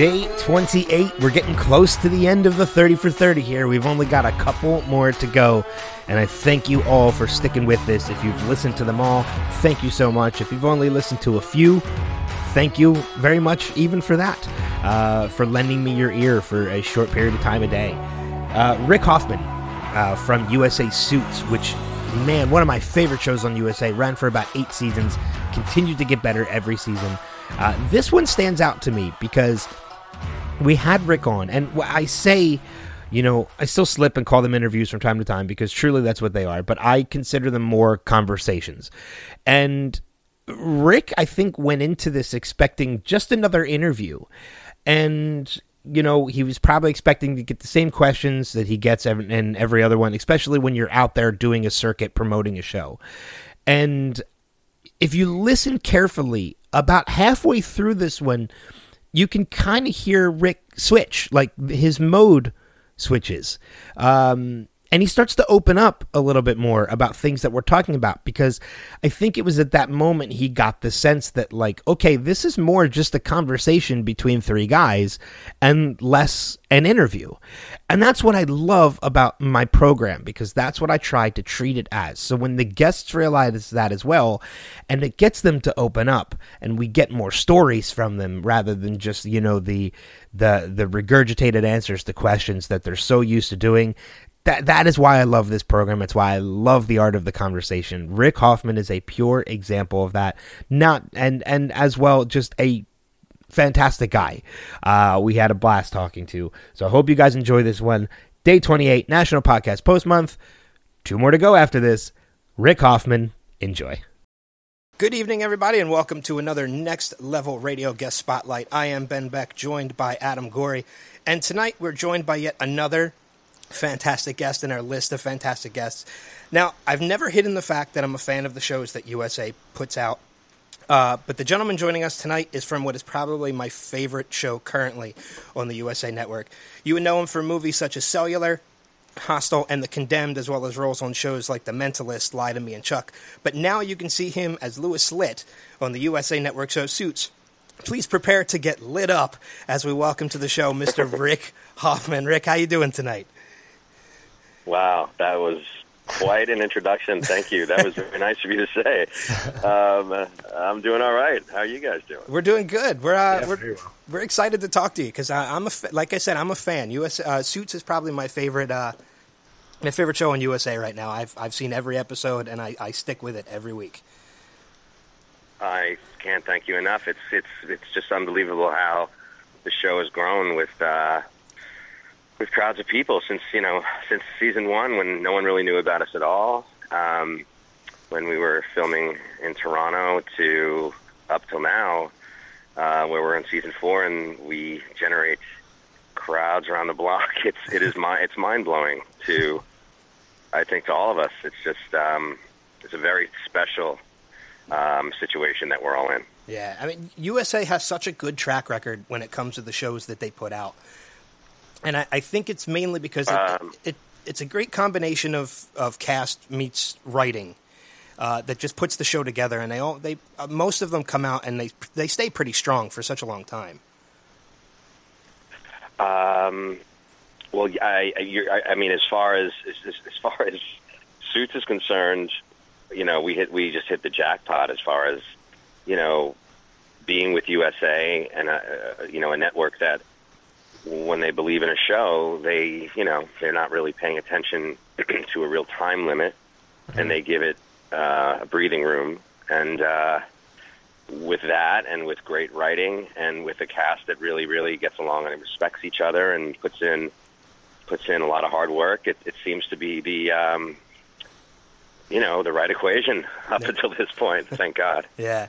Day 28. We're getting close to the end of the 30 for 30 here. We've only got a couple more to go. And I thank you all for sticking with this. If you've listened to them all, thank you so much. If you've only listened to a few, thank you very much, even for that, uh, for lending me your ear for a short period of time a day. Uh, Rick Hoffman uh, from USA Suits, which, man, one of my favorite shows on USA, ran for about eight seasons, continued to get better every season. Uh, this one stands out to me because we had Rick on, and I say, you know, I still slip and call them interviews from time to time because truly that's what they are, but I consider them more conversations. And Rick, I think, went into this expecting just another interview. And, you know, he was probably expecting to get the same questions that he gets in every other one, especially when you're out there doing a circuit promoting a show. And if you listen carefully, about halfway through this one, you can kind of hear Rick switch, like his mode switches. Um, and he starts to open up a little bit more about things that we're talking about because I think it was at that moment he got the sense that, like, okay, this is more just a conversation between three guys and less an interview. And that's what I love about my program because that's what I try to treat it as. So when the guests realize that as well, and it gets them to open up and we get more stories from them rather than just, you know, the the the regurgitated answers to questions that they're so used to doing that that is why I love this program. It's why I love the art of the conversation. Rick Hoffman is a pure example of that. Not and and as well just a fantastic guy. Uh, we had a blast talking to. So I hope you guys enjoy this one. Day 28, National Podcast Post Month. Two more to go after this. Rick Hoffman, enjoy. Good evening, everybody, and welcome to another Next Level Radio Guest Spotlight. I am Ben Beck, joined by Adam Gorey, and tonight we're joined by yet another fantastic guest in our list of fantastic guests. Now, I've never hidden the fact that I'm a fan of the shows that USA puts out. Uh, but the gentleman joining us tonight is from what is probably my favorite show currently on the USA Network. You would know him for movies such as Cellular, Hostel, and The Condemned, as well as roles on shows like The Mentalist, Lie to Me, and Chuck. But now you can see him as Louis Litt on the USA Network show Suits. Please prepare to get lit up as we welcome to the show Mr. Rick Hoffman. Rick, how you doing tonight? Wow, that was quite an introduction. Thank you. That was very nice of you to say. Um, I'm doing all right. How are you guys doing? We're doing good. We're uh, yeah, we're, well. we're excited to talk to you because I'm a like I said I'm a fan. US uh, Suits is probably my favorite uh, my favorite show on USA right now. I've I've seen every episode and I, I stick with it every week. I can't thank you enough. It's it's it's just unbelievable how the show has grown with uh, with crowds of people since you know since season one when no one really knew about us at all. Um, when we were filming in Toronto to up till now, uh, where we're in season four and we generate crowds around the block. It's it is my it's mind blowing to I think to all of us. It's just um, it's a very special um, situation that we're all in. Yeah, I mean USA has such a good track record when it comes to the shows that they put out and I, I think it's mainly because it, um, it, it's a great combination of, of cast meets writing uh, that just puts the show together, and they all they uh, most of them come out and they they stay pretty strong for such a long time. Um, well, I, I, I mean, as far as, as as far as Suits is concerned, you know, we hit we just hit the jackpot as far as you know being with USA and a, you know a network that when they believe in a show, they you know they're not really paying attention to a real time limit, and they give it uh, a breathing room. And uh, with that, and with great writing, and with a cast that really really gets along and respects each other, and puts in puts in a lot of hard work, it, it seems to be the um, you know the right equation up until this point. Thank God. yeah.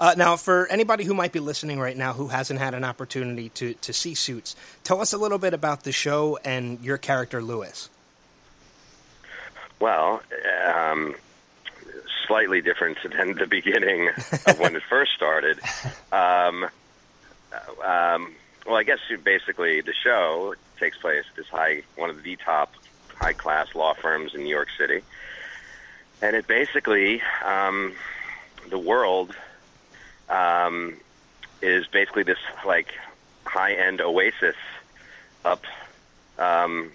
Uh, now, for anybody who might be listening right now who hasn't had an opportunity to to see Suits, tell us a little bit about the show and your character, Louis. Well, um, slightly different than the beginning of when it first started. Um, um, well, I guess basically the show takes place at this high, one of the top high class law firms in New York City and it basically um, the world um, is basically this like high end oasis up, um,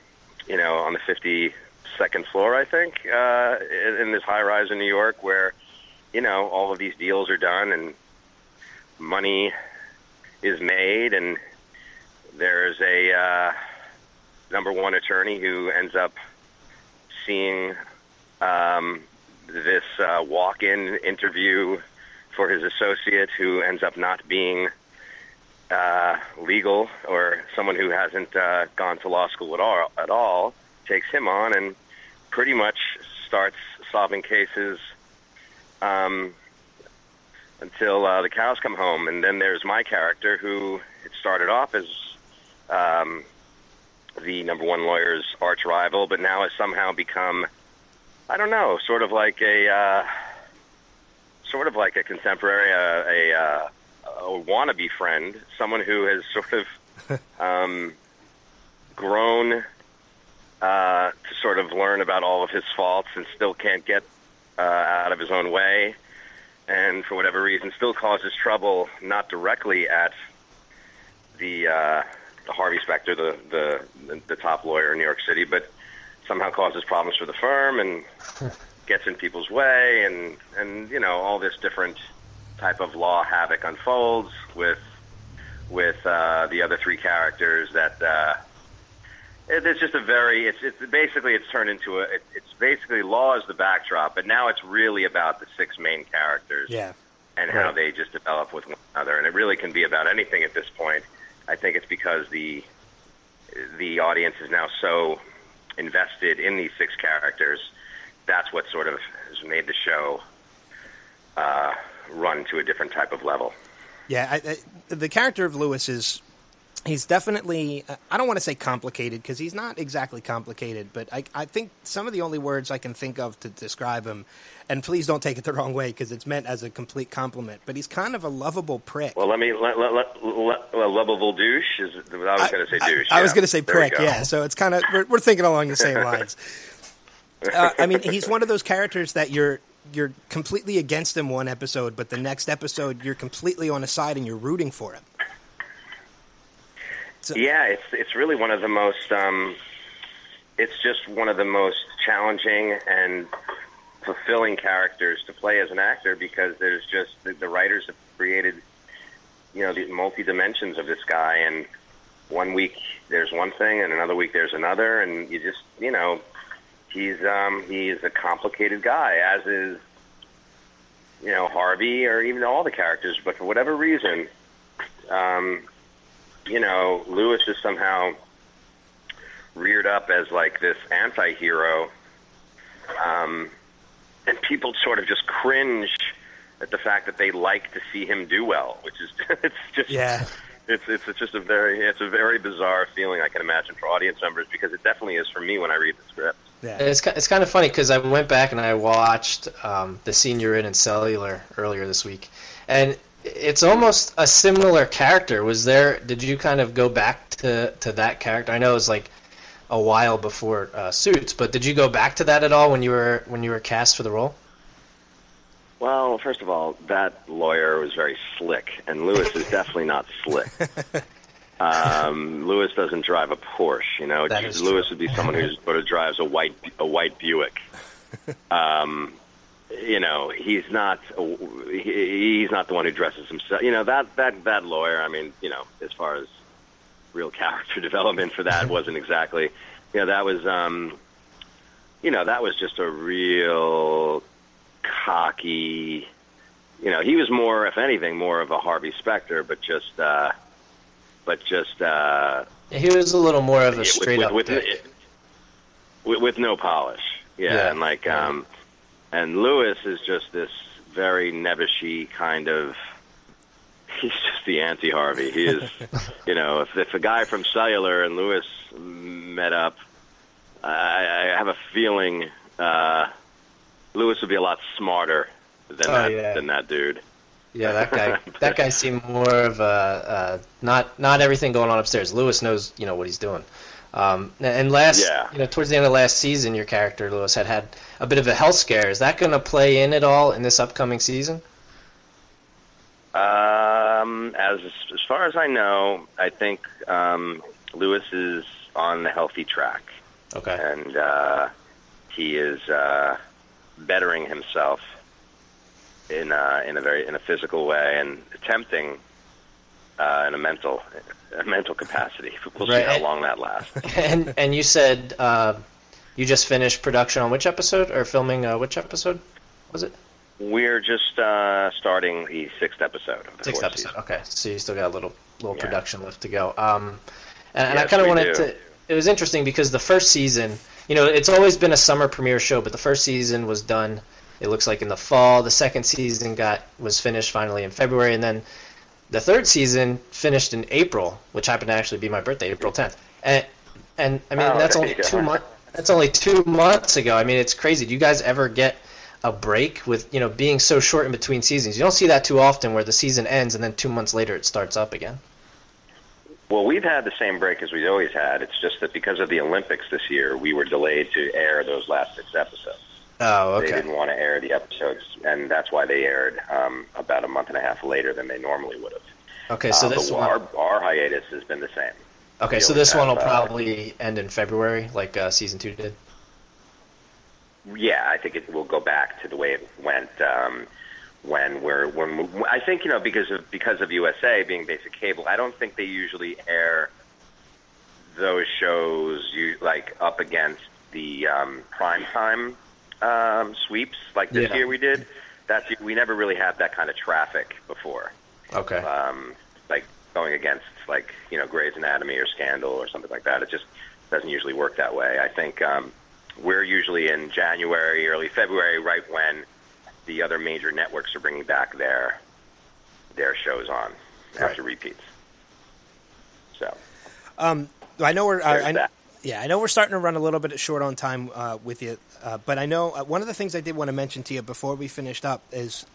you know, on the 52nd floor, I think, uh, in, this high rise in New York, where you know all of these deals are done and money is made, and there's a uh, number one attorney who ends up seeing uh, walk-in interview for his associate, who ends up not being uh, legal or someone who hasn't uh, gone to law school at all, at all, takes him on and pretty much starts solving cases um, until uh, the cows come home. And then there's my character, who it started off as um, the number one lawyer's arch rival, but now has somehow become, I don't know, sort of like a, uh, sort of like a contemporary, uh, a, uh, a wannabe friend, someone who has sort of um, grown uh, to sort of learn about all of his faults and still can't get uh, out of his own way, and for whatever reason still causes trouble, not directly at the uh, Harvey Specter, the, the the top lawyer in New York City, but somehow causes problems for the firm and gets in people's way, and and you know all this different type of law havoc unfolds with with uh, the other three characters that. Uh, it's just a very it's it's basically it's turned into a it, it's basically law is the backdrop but now it's really about the six main characters Yeah. and how they just develop with one another and it really can be about anything at this point i think it's because the the audience is now so invested in these six characters that's what sort of has made the show uh, run to a different type of level. Yeah, I, I, the character of Louis is he's definitely I don't want to say complicated because he's not exactly complicated, but I, I think some of the only words I can think of to describe him, and please don't take it the wrong way because it's meant as a complete compliment, but he's kind of a lovable prick. well let me let, let, let, let well, lovable douche is i was going to say douche I, I was going to say There prick, yeah. So it's kind of we're, we're thinking along the same lines. Uh, I mean, he's one of those characters that you're you're completely against him one episode, but the next episode you're completely on his side and you're rooting for him. So- Yeah, it's it's really one of the most. Um, it's just one of the most challenging and fulfilling characters to play as an actor because there's just the, the writers have created, you know, the multi dimensions of this guy, and one week there's one thing, and another week there's another, and you just, you know, he's um, he's a complicated guy, as is, you know, Harvey or even all the characters, but for whatever reason. Um, you know, Louis is somehow reared up as like this anti-hero, um, and people sort of just cringe at the fact that they like to see him do well, which is it's just Yeah. it's, it's it's just a very it's a very bizarre feeling I can imagine for audience members because it definitely is for me when I read the script. Yeah. It's it's kind of funny because I went back and I watched um, the scene you're in in Cellular earlier this week, and it's almost a similar character. Was there? Did you kind of go back to to that character? I know it was like a while before uh, Suits, but did you go back to that at all when you were when you were cast for the role? Well, first of all, that lawyer was very slick, and Louis is definitely not slick. Um, Louis doesn't drive a Porsche, you know. Louis true. would be someone who sort of drives a white a white Buick. Um, you know, he's not he, he's not the one who dresses himself. You know that that that lawyer. I mean, you know, as far as real character development for that wasn't exactly. You know, that was um, you know that was just a real cocky. You know, he was more, if anything, more of a Harvey Specter, but just, uh, but just uh, He was a little more of a straight with, up. with, with, with no polish. Yeah, Yeah. and like, um, and Louis is just this very nebbishy kind of. He's just the anti-Harvey. He is, you know, if if a guy from Cellular and Louis met up, I, I have a feeling uh, Louis would be a lot smarter than Oh, that yeah. than that dude. Yeah, that guy. that guy seemed more of a uh, not not everything going on upstairs. Louis knows you know what he's doing. Um, and last, Yeah. you know, towards the end of last season, your character Louis had had a bit of a health scare. Is that going to play in at all in this upcoming season? Um, Um, as as far as I know, I think um, Louis is on the healthy track, Okay. and uh, he is uh, bettering himself in uh, in a very in a physical way and attempting uh, in a mental a mental capacity. We'll see how long that lasts. And and you said uh, you just finished production on which episode or filming uh, which episode was it? We're just uh, starting the sixth episode of the Sixth episode. season. Okay, so you still got a little little Yeah. production left to go. Um, and, and I kind of wanted do. to. It was interesting because the first season, you know, it's always been a summer premiere show, but the first season was done. It looks like in the fall. The second season got was finished finally in February, and then the third season finished in April, which happened to actually be my birthday, April tenth. And and I mean Oh, that's only two months. That's only two months ago. I mean, it's crazy. Do you guys ever get a break with you know being so short in between seasons? You don't see that too often, where the season ends and then two months later it starts up again. Well, we've had the same break as we've always had. It's just that because of the Olympics this year, we were delayed to air those last six episodes. Oh, They didn't want to air the episodes, and that's why they aired um, about a month and a half later than they normally would have. Okay, so Uh, this one. our, our hiatus has been the same. Okay, so this one will uh, probably end in February, like uh, season two did. Yeah, I think it will go back to the way it went um, when we're when we, I think you know because of because of USA being basic cable. I don't think they usually air those shows you like up against the um, prime time um, sweeps like this Yeah. year we did. That's we never really had that kind of traffic before. Okay. um, like going against like you know Grey's Anatomy or Scandal or something like that. It just doesn't usually work that way. I think um, we're usually in January, early February, right when the other major networks are bringing back their their shows on after repeats. So Um, I know we're. I, I, yeah, I know we're starting to run a little bit short on time uh, with you, uh, but I know uh, one of the things I did want to mention to you before we finished up is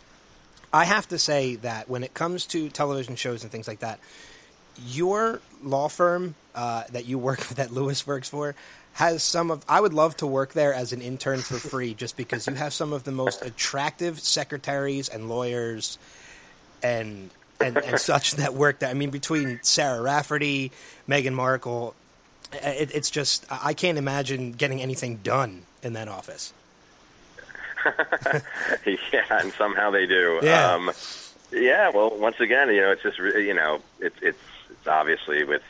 I have to say that when it comes to television shows and things like that, your law firm uh, that you work that Louis works for has some of. I would love to work there as an intern for free, just because you have some of the most attractive secretaries and lawyers and and, and such that work That I mean, between Sarah Rafferty, Meghan Markle, it, it's just I can't imagine getting anything done in that office. yeah, and somehow they do. Yeah. Um, yeah. Well, once again, you know, it's just you know, it's it's it's obviously with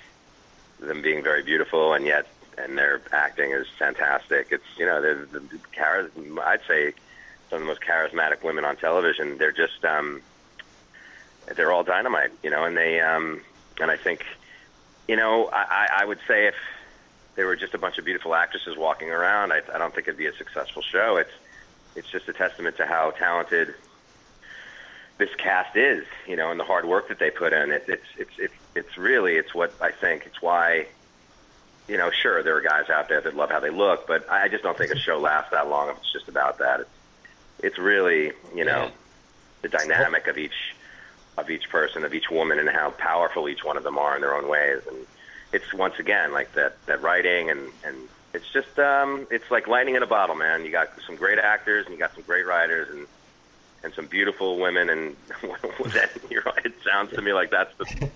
them being very beautiful, and yet and their acting is fantastic. It's you know, they're the, the char- I'd say some of the most charismatic women on television. They're just um, they're all dynamite, you know, and they um, and I think you know, I, I would say if there were just a bunch of beautiful actresses walking around, I, I don't think it'd be a successful show. It's it's just a testament to how talented this cast is, you know, and the hard work that they put in. It, it's it's it's it's really it's what I think. It's why, you know, sure there are guys out there that love how they look, but I just don't think a show lasts that long if it's just about that. It's it's really you know Yeah. the dynamic of each of each person of each woman and how powerful each one of them are in their own ways and it's once again like that that writing and and it's just um it's like lightning in a bottle man you got some great actors and you got some great writers and and some beautiful women and that you're right it sounds to me like that's the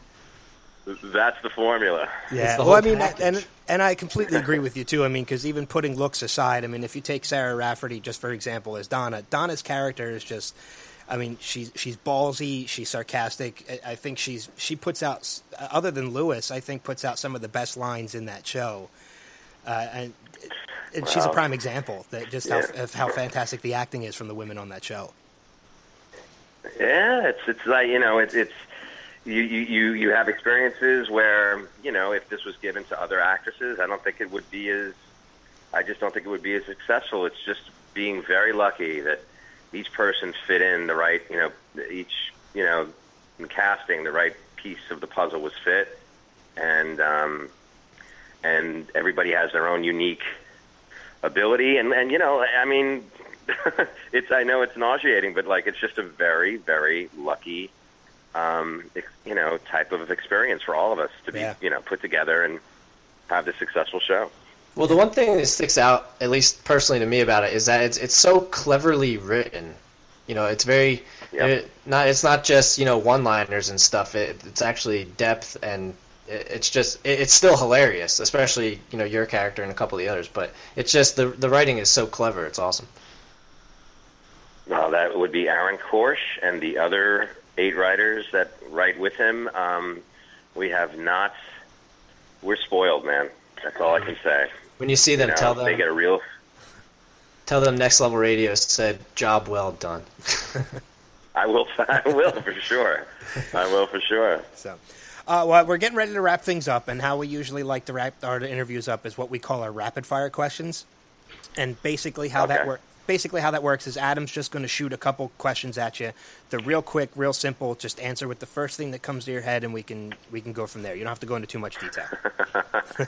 that's the formula Yeah, the well, I mean, package. and and I completely agree with you too. I mean, because even putting looks aside, I mean, if you take Sarah Rafferty just for example as Donna, Donna's character is just, I mean, she's she's ballsy, she's sarcastic. I, I think she's she puts out, other than Louis, I think puts out some of the best lines in that show, uh, and. And she's a prime example that just Yeah. how, of how fantastic the acting is from the women on that show. Yeah, it's it's like you know it's it's you you you you have experiences where you know if this was given to other actresses, I don't think it would be as I just don't think it would be as successful. It's just being very lucky that each person fit in the right you know each you know in casting the right piece of the puzzle was fit, and um, and everybody has their own unique ability and and you know I mean it's I know it's nauseating but like it's just a very very lucky um you know type of experience for all of us to be Yeah. you know put together and have this successful show. Well, the one thing that sticks out, at least personally to me, about it is that it's it's so cleverly written. You know, it's very Yep. It, not it's not just you know one-liners and stuff. It, it's actually depth and it, it's just it's still hilarious, especially you know your character and a couple of the others. But it's just the the writing is so clever. It's awesome. Well, that would be Aaron Korsh and the other eight writers that write with him. Um, we have not. We're spoiled, man. That's all I can say. When you see them, You know, tell They them get a real. tell them Next Level Radio said job well done. I will. I will for sure. I will for sure. So, uh, well, we're getting ready to wrap things up, and how we usually like to wrap our interviews up is what we call our rapid fire questions. And basically, how that works. Basically, how that works is Adam's just going to shoot a couple questions at you. They're real quick, real simple. Just answer with the first thing that comes to your head, and we can we can go from there. You don't have to go into too much detail. All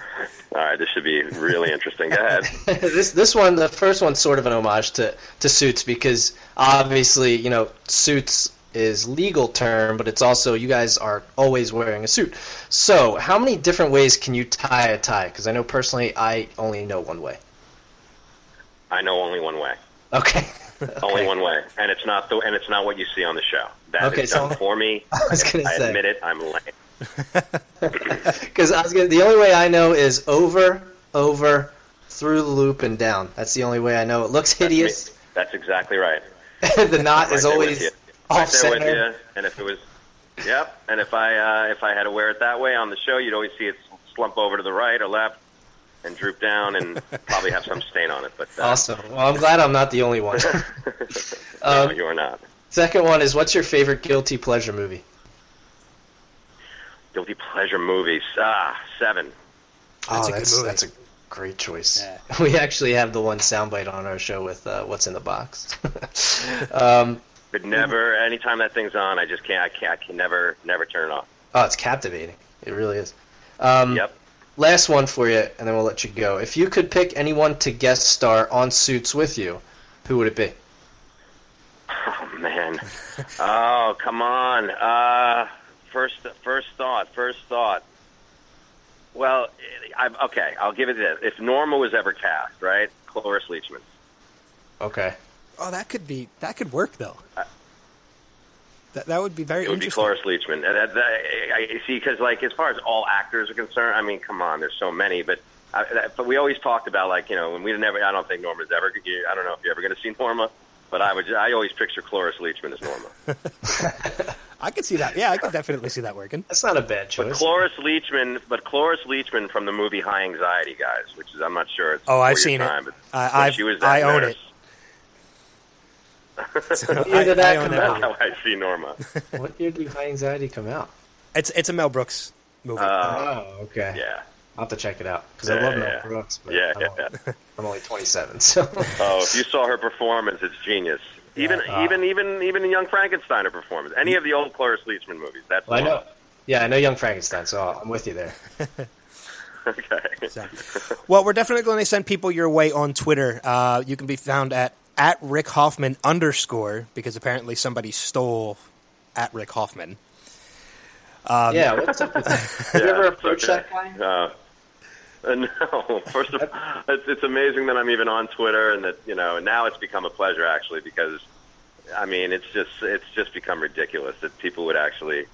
right, this should be really interesting. Go ahead. this this one, the first one's sort of an homage to to Suits because obviously you know Suits is legal term, but it's also you guys are always wearing a suit. So how many different ways can you tie a tie? Because I know personally, I only know one way. I know only one way. Okay. Only one way, and it's not the and it's not what you see on the show. That is Okay, so- done for me. I was gonna say. I admit it. I'm lame. because I was gonna, the only way I know is over, over, through the loop and down. That's the only way I know. It looks hideous. That's exactly right. the knot Right is always off center. you. And if it was, yep. And if I uh, if I had to wear it that way on the show, you'd always see it slump over to the right or left and droop down and probably have some stain on it. But uh, Awesome. Well, I'm glad I'm not the only one. no, Um, you are not. Second one is what's your favorite guilty pleasure movie? Guilty pleasure movies. Ah, seven. That's oh, a good that's movie. that's a great choice. Yeah. We actually have the one soundbite on our show with uh, what's in the box. um, But never. Anytime that thing's on, I just can't. I can't. I can never, never turn it off. oh, it's captivating. It really is. Um, Yep. Last one for you, and then we'll let you go. If you could pick anyone to guest star on Suits with you, who would it be? Oh man. oh come on. Uh, first, first thought. First thought. Well, I, okay. I'll give it this. If Norma was ever cast, right? Cloris Leachman. Okay. oh, that could be that could work though. That, that would be very It would be. Cloris Leachman. And that, that, I, I see, because like as far as all actors are concerned, I mean, come on, there's so many. But I, that, but we always talked about like you know when we never. I don't think Norma's ever. I don't know if you're ever going to see Norma, but I would. I always picture Cloris Leachman as Norma. I could see that. Yeah, I could definitely see that working. That's not a bad But choice. Cloris Leachman, but Cloris Leachman from the movie High Anxiety, guys, which is I'm not sure. It's Oh, I've before your seen it. time, But I- when I've- she was I own nurse, So year I, did that I own come that out? movie. That's how I see Norma. what year did High Anxiety come out? It's it's a Mel Brooks movie. Uh, oh, okay. yeah. I'll have to check it out because I Yeah, love Mel yeah. Brooks. But Yeah, I'm, yeah, only, yeah. I'm only 27, so Oh, if you saw her performance, it's genius. Even Ah. even even even in Young Frankenstein, her performance. Any of the old Cloris Leachman movies. That's Well, I know. Yeah, I know Young Frankenstein, so I'm with you there. Okay. So- well, we're definitely going to send people your way on Twitter. Uh, you can be found at at Rick Hoffman underscore because apparently somebody stole at Rick Hoffman. Um, yeah, what's up with that? Have you ever it's approached okay. that guy? Uh, uh, no, first of all, it's, it's amazing that I'm even on Twitter, and that you know now it's become a pleasure actually because, I mean, it's just it's just become ridiculous that people would actually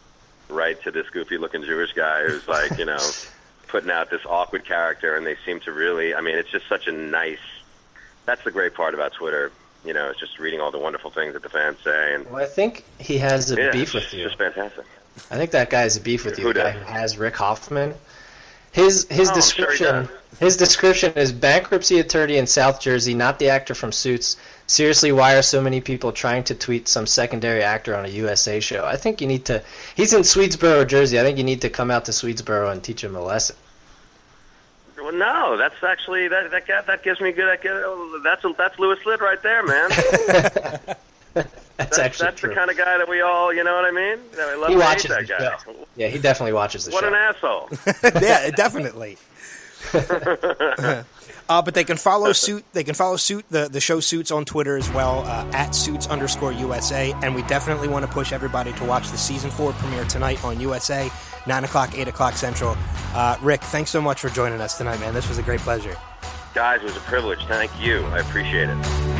write to this goofy-looking Jewish guy who's like you know putting out this awkward character, and they seem to really. I mean, it's just such a nice. That's the great part about Twitter. You know, it's just reading all the wonderful things that the fans say, and Well, I think he has a yeah, beef with you. just fantastic. I think that guy has a beef with you. Who the guy who has Rick Hoffman. His his Oh, I'm sure description his description is bankruptcy attorney in South Jersey, not the actor from Suits. Seriously, why are so many people trying to tweet some secondary actor on a USA show? I think you need to. He's in Swedesboro, Jersey. I think you need to come out to Swedesboro and teach him a lesson. Well, no, that's actually that that that, that gives me good. That, gives- oh, that's that's Louis Litt right there, man. That's, That's, actually that's true. the kind of guy that we all, you know what I mean? That we love he to hate watches that the guy. show. Yeah, he definitely watches the What show. an asshole! yeah, definitely. uh, but they can follow suit. They can follow suit the the show suits on Twitter as well uh, at suits underscore USA. And we definitely want to push everybody to watch the season four premiere tonight on USA, nine o'clock, eight o'clock central. Uh, Rick, thanks so much for joining us tonight, man. This was a great pleasure. Guys, it was a privilege. Thank you. I appreciate it.